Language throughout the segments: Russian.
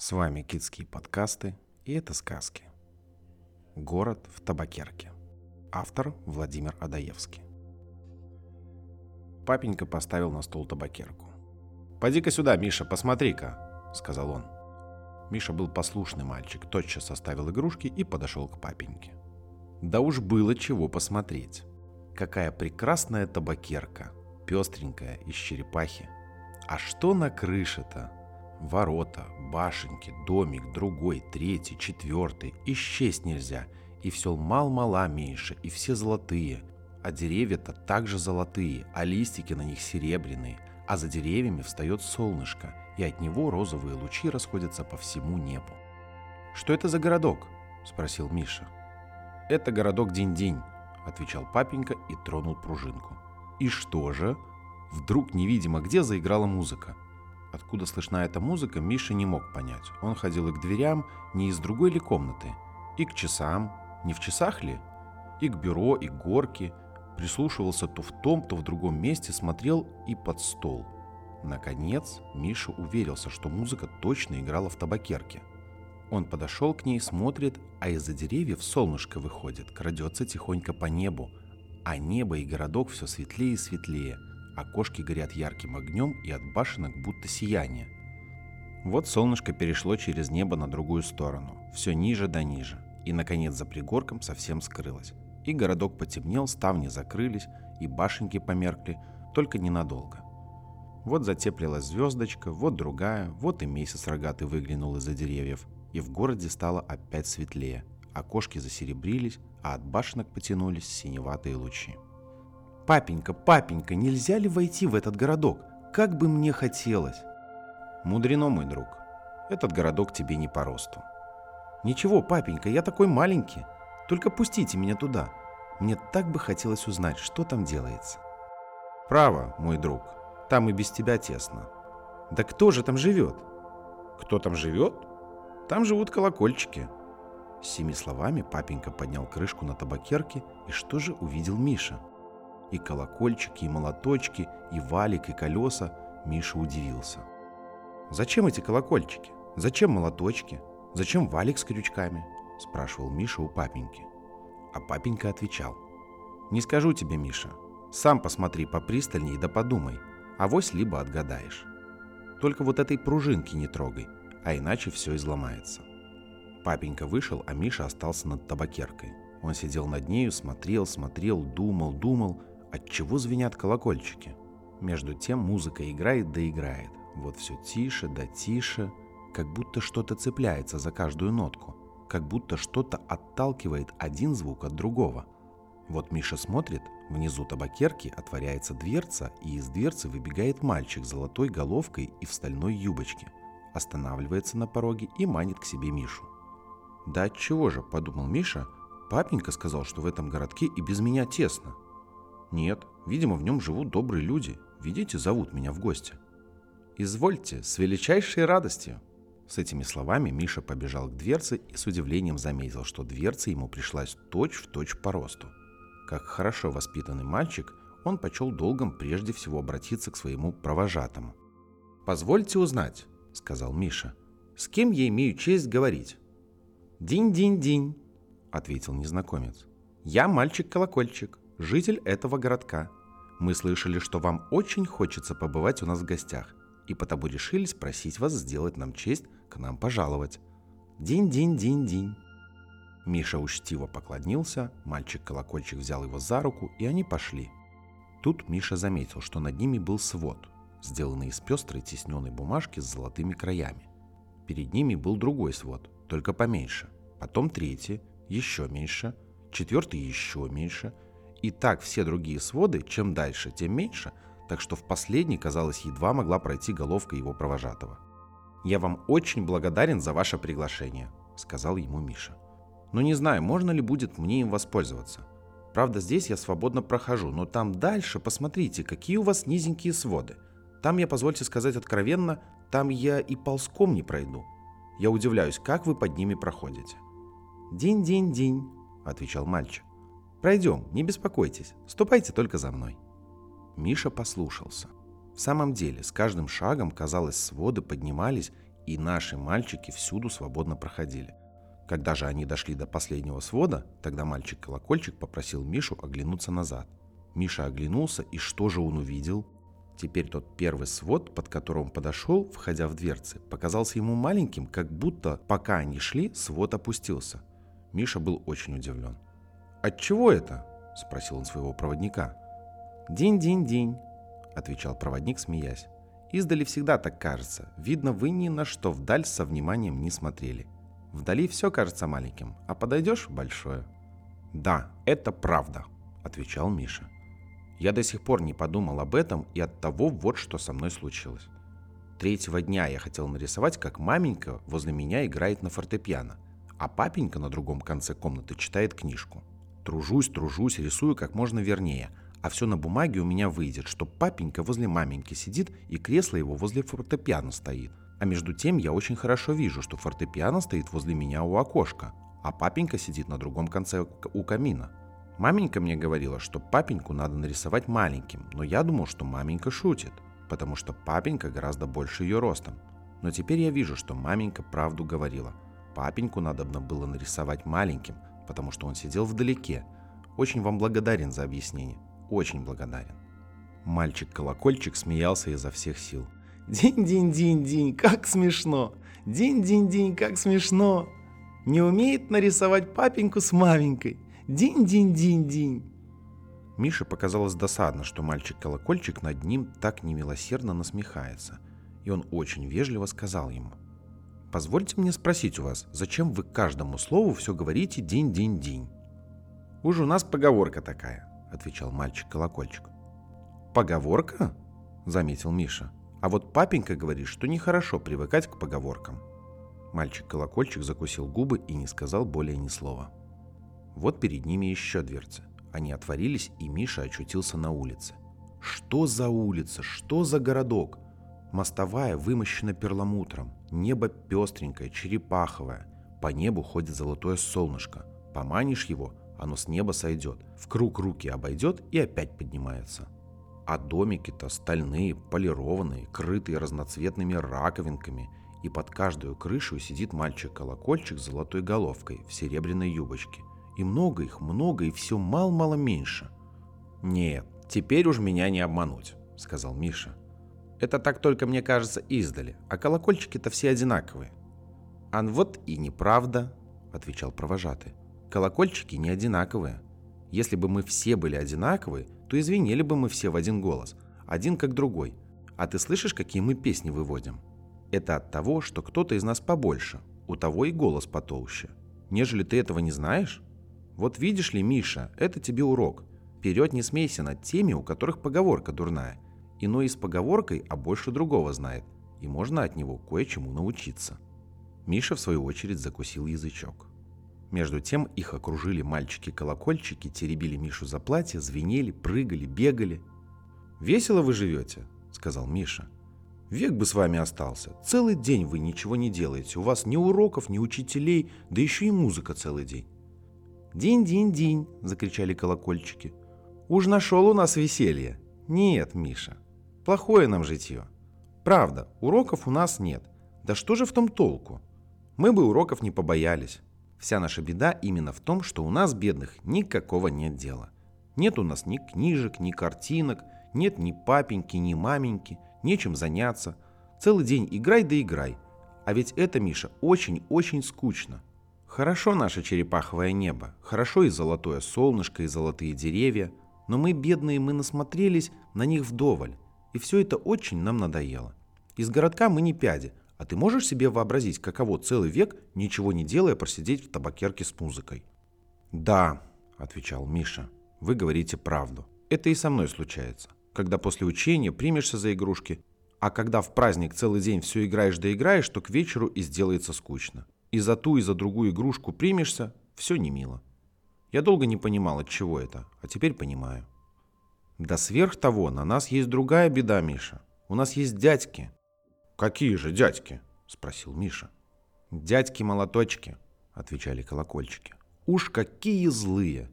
С вами Китские подкасты, и это сказки. Город в Табакерке. Автор Владимир Адаевский. Папенька поставил на стол табакерку. «Поди-ка сюда, Миша, посмотри-ка», — сказал он. Миша был послушный мальчик, тотчас составил игрушки и подошел к папеньке. Да уж было чего посмотреть. Какая прекрасная табакерка, пестренькая, из черепахи. А что на крыше-то? Ворота, башенки, домик, другой, третий, четвертый. Исчесть нельзя. И все мал-мала меньше, и все золотые. А деревья-то также золотые, а листики на них серебряные. А за деревьями встает солнышко, и от него розовые лучи расходятся по всему небу. «Что это за городок?» – спросил Миша. «Это городок Динь-Динь», – отвечал папенька и тронул пружинку. «И что же?» Вдруг невидимо где заиграла музыка – Откуда слышна эта музыка, Миша не мог понять. Он ходил и к дверям, не из другой ли комнаты, и к часам, не в часах ли, и к бюро, и к горке, прислушивался то в том, то в другом месте, смотрел и под стол. Наконец, Миша уверился, что музыка точно играла в табакерке. Он подошел к ней, смотрит, а из-за деревьев солнышко выходит, крадется тихонько по небу, а небо и городок все светлее и светлее – окошки горят ярким огнем и от башенок будто сияние. Вот солнышко перешло через небо на другую сторону, все ниже до ниже, и, наконец, за пригорком совсем скрылось. И городок потемнел, ставни закрылись, и башенки померкли, только ненадолго. Вот затеплилась звездочка, вот другая, вот и месяц рогатый выглянул из-за деревьев, и в городе стало опять светлее, окошки засеребрились, а от башенок потянулись синеватые лучи. «Папенька, папенька, нельзя ли войти в этот городок? Как бы мне хотелось!» «Мудрено, мой друг. Этот городок тебе не по росту». «Ничего, папенька, я такой маленький. Только пустите меня туда. Мне так бы хотелось узнать, что там делается». «Право, мой друг. Там и без тебя тесно». «Да кто же там живет?» «Кто там живет? Там живут колокольчики». С семи словами папенька поднял крышку на табакерке, и что же увидел Миша? И колокольчики, и молоточки, и валик, и колеса, Миша удивился. «Зачем эти колокольчики? Зачем молоточки? Зачем валик с крючками?» – спрашивал Миша у папеньки. А папенька отвечал. «Не скажу тебе, Миша. Сам посмотри попристальней да подумай, а вось либо отгадаешь. Только вот этой пружинки не трогай, а иначе все изломается». Папенька вышел, а Миша остался над табакеркой. Он сидел над нею, смотрел, смотрел, думал, думал, от чего звенят колокольчики? Между тем музыка играет да играет. Вот все тише да тише, как будто что-то цепляется за каждую нотку, как будто что-то отталкивает один звук от другого. Вот Миша смотрит, внизу табакерки отворяется дверца, и из дверцы выбегает мальчик с золотой головкой и в стальной юбочке. Останавливается на пороге и манит к себе Мишу. «Да от чего же?» – подумал Миша. «Папенька сказал, что в этом городке и без меня тесно. Нет, видимо, в нем живут добрые люди. Видите, зовут меня в гости. Извольте, с величайшей радостью. С этими словами Миша побежал к дверце и с удивлением заметил, что дверца ему пришлась точь-в-точь точь по росту. Как хорошо воспитанный мальчик, он почел долгом прежде всего обратиться к своему провожатому. «Позвольте узнать», — сказал Миша, — «с кем я имею честь говорить?» «Динь-динь-динь», — ответил незнакомец. «Я мальчик-колокольчик житель этого городка. Мы слышали, что вам очень хочется побывать у нас в гостях, и потому решили спросить вас сделать нам честь к нам пожаловать. Динь-динь-динь-динь. Миша учтиво поклонился, мальчик-колокольчик взял его за руку, и они пошли. Тут Миша заметил, что над ними был свод, сделанный из пестрой тесненной бумажки с золотыми краями. Перед ними был другой свод, только поменьше. Потом третий, еще меньше, четвертый еще меньше – и так все другие своды, чем дальше, тем меньше, так что в последний, казалось, едва могла пройти головка его провожатого. «Я вам очень благодарен за ваше приглашение», — сказал ему Миша. «Но не знаю, можно ли будет мне им воспользоваться. Правда, здесь я свободно прохожу, но там дальше, посмотрите, какие у вас низенькие своды. Там я, позвольте сказать откровенно, там я и ползком не пройду. Я удивляюсь, как вы под ними проходите». «Динь-динь-динь», — отвечал мальчик. Пройдем, не беспокойтесь, ступайте только за мной». Миша послушался. В самом деле, с каждым шагом, казалось, своды поднимались, и наши мальчики всюду свободно проходили. Когда же они дошли до последнего свода, тогда мальчик-колокольчик попросил Мишу оглянуться назад. Миша оглянулся, и что же он увидел? Теперь тот первый свод, под которым он подошел, входя в дверцы, показался ему маленьким, как будто, пока они шли, свод опустился. Миша был очень удивлен. «От чего это?» – спросил он своего проводника. «День-день-день», – отвечал проводник, смеясь. «Издали всегда так кажется. Видно, вы ни на что вдаль со вниманием не смотрели. Вдали все кажется маленьким, а подойдешь – большое». «Да, это правда», – отвечал Миша. «Я до сих пор не подумал об этом, и от того вот что со мной случилось. Третьего дня я хотел нарисовать, как маменька возле меня играет на фортепиано, а папенька на другом конце комнаты читает книжку. Тружусь, тружусь, рисую как можно вернее, а все на бумаге у меня выйдет, что папенька возле маменьки сидит и кресло его возле фортепиано стоит. А между тем я очень хорошо вижу, что фортепиано стоит возле меня у окошка, а папенька сидит на другом конце у камина. Маменька мне говорила, что папеньку надо нарисовать маленьким, но я думал, что маменька шутит, потому что папенька гораздо больше ее ростом. Но теперь я вижу, что маменька правду говорила. Папеньку надо было нарисовать маленьким, потому что он сидел вдалеке. Очень вам благодарен за объяснение. Очень благодарен. Мальчик-колокольчик смеялся изо всех сил. День-день-день-день, как смешно! День-день-день, как смешно! Не умеет нарисовать папеньку с маменькой. День-день-день-день. Мише показалось досадно, что мальчик-колокольчик над ним так немилосердно насмехается, и он очень вежливо сказал ему. «Позвольте мне спросить у вас, зачем вы каждому слову все говорите день-день-день?» «Уж у нас поговорка такая», — отвечал мальчик-колокольчик. «Поговорка?» — заметил Миша. А вот папенька говорит, что нехорошо привыкать к поговоркам. Мальчик-колокольчик закусил губы и не сказал более ни слова. Вот перед ними еще дверцы. Они отворились, и Миша очутился на улице. Что за улица? Что за городок? Мостовая вымощена перламутром, небо пестренькое, черепаховое. По небу ходит золотое солнышко. Поманишь его, оно с неба сойдет, в круг руки обойдет и опять поднимается. А домики-то стальные, полированные, крытые разноцветными раковинками, и под каждую крышу сидит мальчик-колокольчик с золотой головкой в серебряной юбочке. И много их, много, и все мало-мало меньше. «Нет, теперь уж меня не обмануть», — сказал Миша. «Это так только мне кажется издали, а колокольчики-то все одинаковые». «Ан вот и неправда», — отвечал провожатый. «Колокольчики не одинаковые. Если бы мы все были одинаковые, то извинили бы мы все в один голос, один как другой. А ты слышишь, какие мы песни выводим? Это от того, что кто-то из нас побольше, у того и голос потолще. Нежели ты этого не знаешь? Вот видишь ли, Миша, это тебе урок. Вперед не смейся над теми, у которых поговорка дурная. Иной с поговоркой, а больше другого знает, и можно от него кое-чему научиться. Миша, в свою очередь, закусил язычок. Между тем их окружили мальчики-колокольчики, теребили Мишу за платье, звенели, прыгали, бегали. «Весело вы живете», — сказал Миша. «Век бы с вами остался. Целый день вы ничего не делаете. У вас ни уроков, ни учителей, да еще и музыка целый день». «День-день-день», — закричали колокольчики. «Уж нашел у нас веселье». «Нет, Миша, плохое нам житье. Правда, уроков у нас нет. Да что же в том толку? Мы бы уроков не побоялись. Вся наша беда именно в том, что у нас, бедных, никакого нет дела. Нет у нас ни книжек, ни картинок, нет ни папеньки, ни маменьки, нечем заняться. Целый день играй да играй. А ведь это, Миша, очень-очень скучно. Хорошо наше черепаховое небо, хорошо и золотое солнышко, и золотые деревья, но мы, бедные, мы насмотрелись на них вдоволь, и все это очень нам надоело. Из городка мы не пяди, а ты можешь себе вообразить, каково целый век, ничего не делая, просидеть в табакерке с музыкой? Да, отвечал Миша, вы говорите правду. Это и со мной случается. Когда после учения примешься за игрушки, а когда в праздник целый день все играешь да играешь, то к вечеру и сделается скучно. И за ту, и за другую игрушку примешься, все не мило. Я долго не понимал, от чего это, а теперь понимаю. Да сверх того, на нас есть другая беда, Миша. У нас есть дядьки, «Какие же дядьки?» – спросил Миша. «Дядьки-молоточки», – отвечали колокольчики. «Уж какие злые!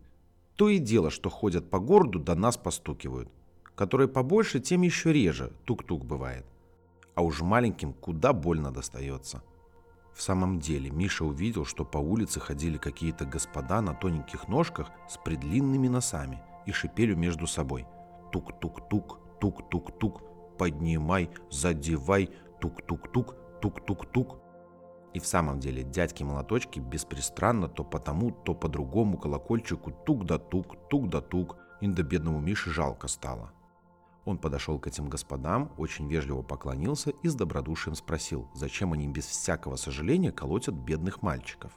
То и дело, что ходят по городу, до нас постукивают. Которые побольше, тем еще реже, тук-тук бывает. а уж маленьким куда больно достается. В самом деле Миша увидел, что по улице ходили какие-то господа на тоненьких ножках с предлинными носами и шипели между собой. Тук-тук-тук, тук-тук-тук, поднимай, задевай, тук-тук-тук, тук-тук-тук. И в самом деле дядьки-молоточки беспристранно то по тому, то по другому колокольчику тук да тук, тук да тук, и до бедному Миши жалко стало. Он подошел к этим господам, очень вежливо поклонился и с добродушием спросил, зачем они без всякого сожаления колотят бедных мальчиков.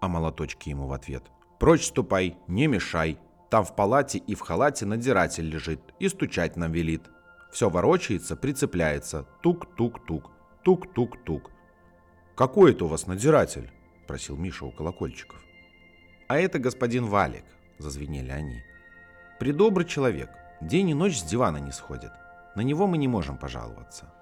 А молоточки ему в ответ. «Прочь ступай, не мешай. Там в палате и в халате надзиратель лежит и стучать нам велит. Все ворочается, прицепляется. Тук-тук-тук, тук-тук-тук. «Какой это у вас надзиратель?» – просил Миша у колокольчиков. «А это господин Валик», – зазвенели они. «Придобрый человек, день и ночь с дивана не сходит. На него мы не можем пожаловаться».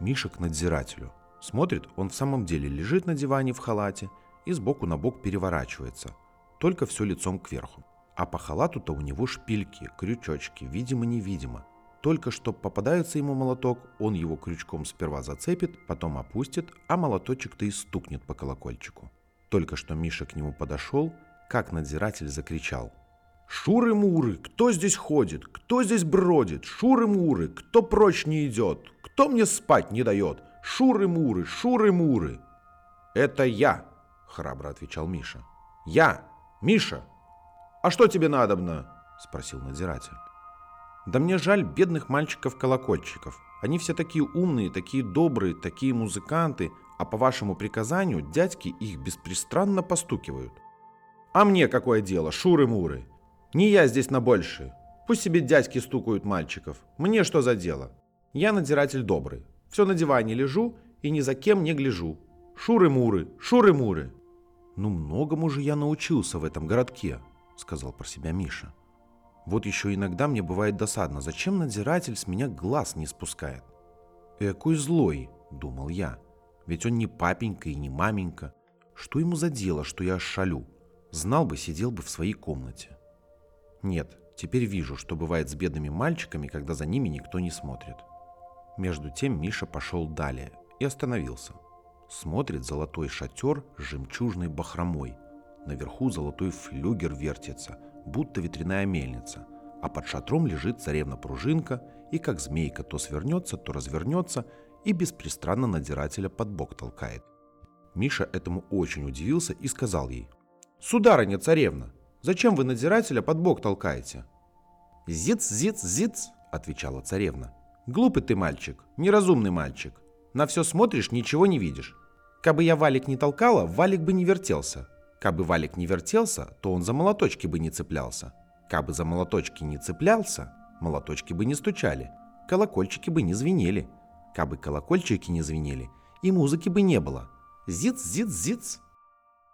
Миша к надзирателю. Смотрит, он в самом деле лежит на диване в халате и сбоку на бок переворачивается, только все лицом кверху. А по халату-то у него шпильки, крючочки, видимо-невидимо – только что попадается ему молоток, он его крючком сперва зацепит, потом опустит, а молоточек-то и стукнет по колокольчику. Только что Миша к нему подошел, как надзиратель закричал. «Шуры-муры, кто здесь ходит? Кто здесь бродит? Шуры-муры, кто прочь не идет? Кто мне спать не дает? Шуры-муры, шуры-муры!» «Это я!» — храбро отвечал Миша. «Я! Миша! А что тебе надобно?» — спросил надзиратель. Да мне жаль бедных мальчиков-колокольчиков. Они все такие умные, такие добрые, такие музыканты, а по вашему приказанию дядьки их беспристрастно постукивают. А мне какое дело, шуры-муры? Не я здесь на большее. Пусть себе дядьки стукают мальчиков. Мне что за дело? Я надзиратель добрый. Все на диване лежу и ни за кем не гляжу. Шуры-муры, шуры-муры. Ну, многому же я научился в этом городке, сказал про себя Миша. Вот еще иногда мне бывает досадно, зачем надзиратель с меня глаз не спускает? «Экой злой», — думал я, — «ведь он не папенька и не маменька. Что ему за дело, что я шалю? Знал бы, сидел бы в своей комнате». Нет, теперь вижу, что бывает с бедными мальчиками, когда за ними никто не смотрит. Между тем Миша пошел далее и остановился. Смотрит золотой шатер с жемчужной бахромой. Наверху золотой флюгер вертится — будто ветряная мельница, а под шатром лежит царевна-пружинка и как змейка то свернется, то развернется и беспристрастно надзирателя под бок толкает. Миша этому очень удивился и сказал ей, «Сударыня царевна, зачем вы надзирателя под бок толкаете?» «Зиц, зиц, зиц», — отвечала царевна. «Глупый ты мальчик, неразумный мальчик. На все смотришь, ничего не видишь. Кабы я валик не толкала, валик бы не вертелся. Кабы валик не вертелся, то он за молоточки бы не цеплялся. Кабы за молоточки не цеплялся, молоточки бы не стучали, колокольчики бы не звенели. Кабы колокольчики не звенели, и музыки бы не было. Зиц, зиц, зиц.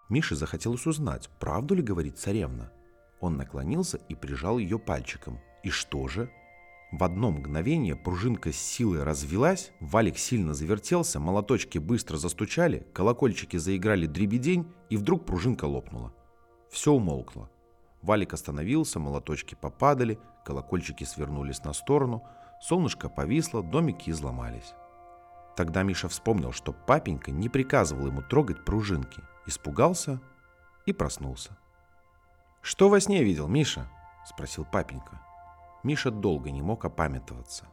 Мише захотелось узнать, правду ли говорит царевна. Он наклонился и прижал ее пальчиком. И что же? В одно мгновение пружинка с силой развелась, валик сильно завертелся, молоточки быстро застучали, колокольчики заиграли дребедень, и вдруг пружинка лопнула. Все умолкло. Валик остановился, молоточки попадали, колокольчики свернулись на сторону, солнышко повисло, домики изломались. Тогда Миша вспомнил, что папенька не приказывал ему трогать пружинки, испугался и проснулся. «Что во сне видел, Миша?» – спросил папенька. Миша долго не мог опамятоваться.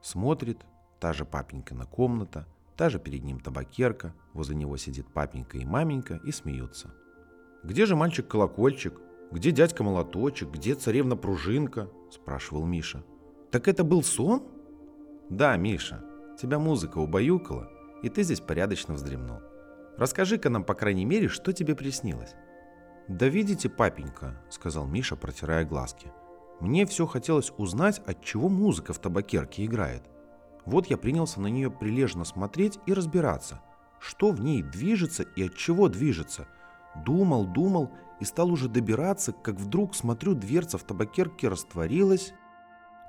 Смотрит, та же папенькина комната, та же перед ним табакерка, возле него сидит папенька и маменька и смеются. «Где же мальчик-колокольчик? Где дядька-молоточек? Где царевна-пружинка?» – спрашивал Миша. «Так это был сон?» «Да, Миша, тебя музыка убаюкала, и ты здесь порядочно вздремнул. Расскажи-ка нам, по крайней мере, что тебе приснилось». «Да видите, папенька», — сказал Миша, протирая глазки, мне все хотелось узнать, от чего музыка в табакерке играет. Вот я принялся на нее прилежно смотреть и разбираться, что в ней движется и от чего движется. Думал, думал и стал уже добираться, как вдруг смотрю, дверца в табакерке растворилась.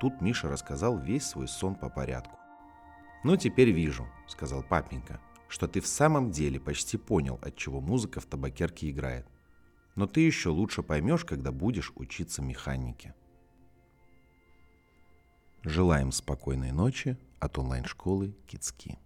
Тут Миша рассказал весь свой сон по порядку. «Ну, теперь вижу», — сказал папенька, «что ты в самом деле почти понял, от чего музыка в табакерке играет. Но ты еще лучше поймешь, когда будешь учиться механике». Желаем спокойной ночи, от онлайн-школы Кицки.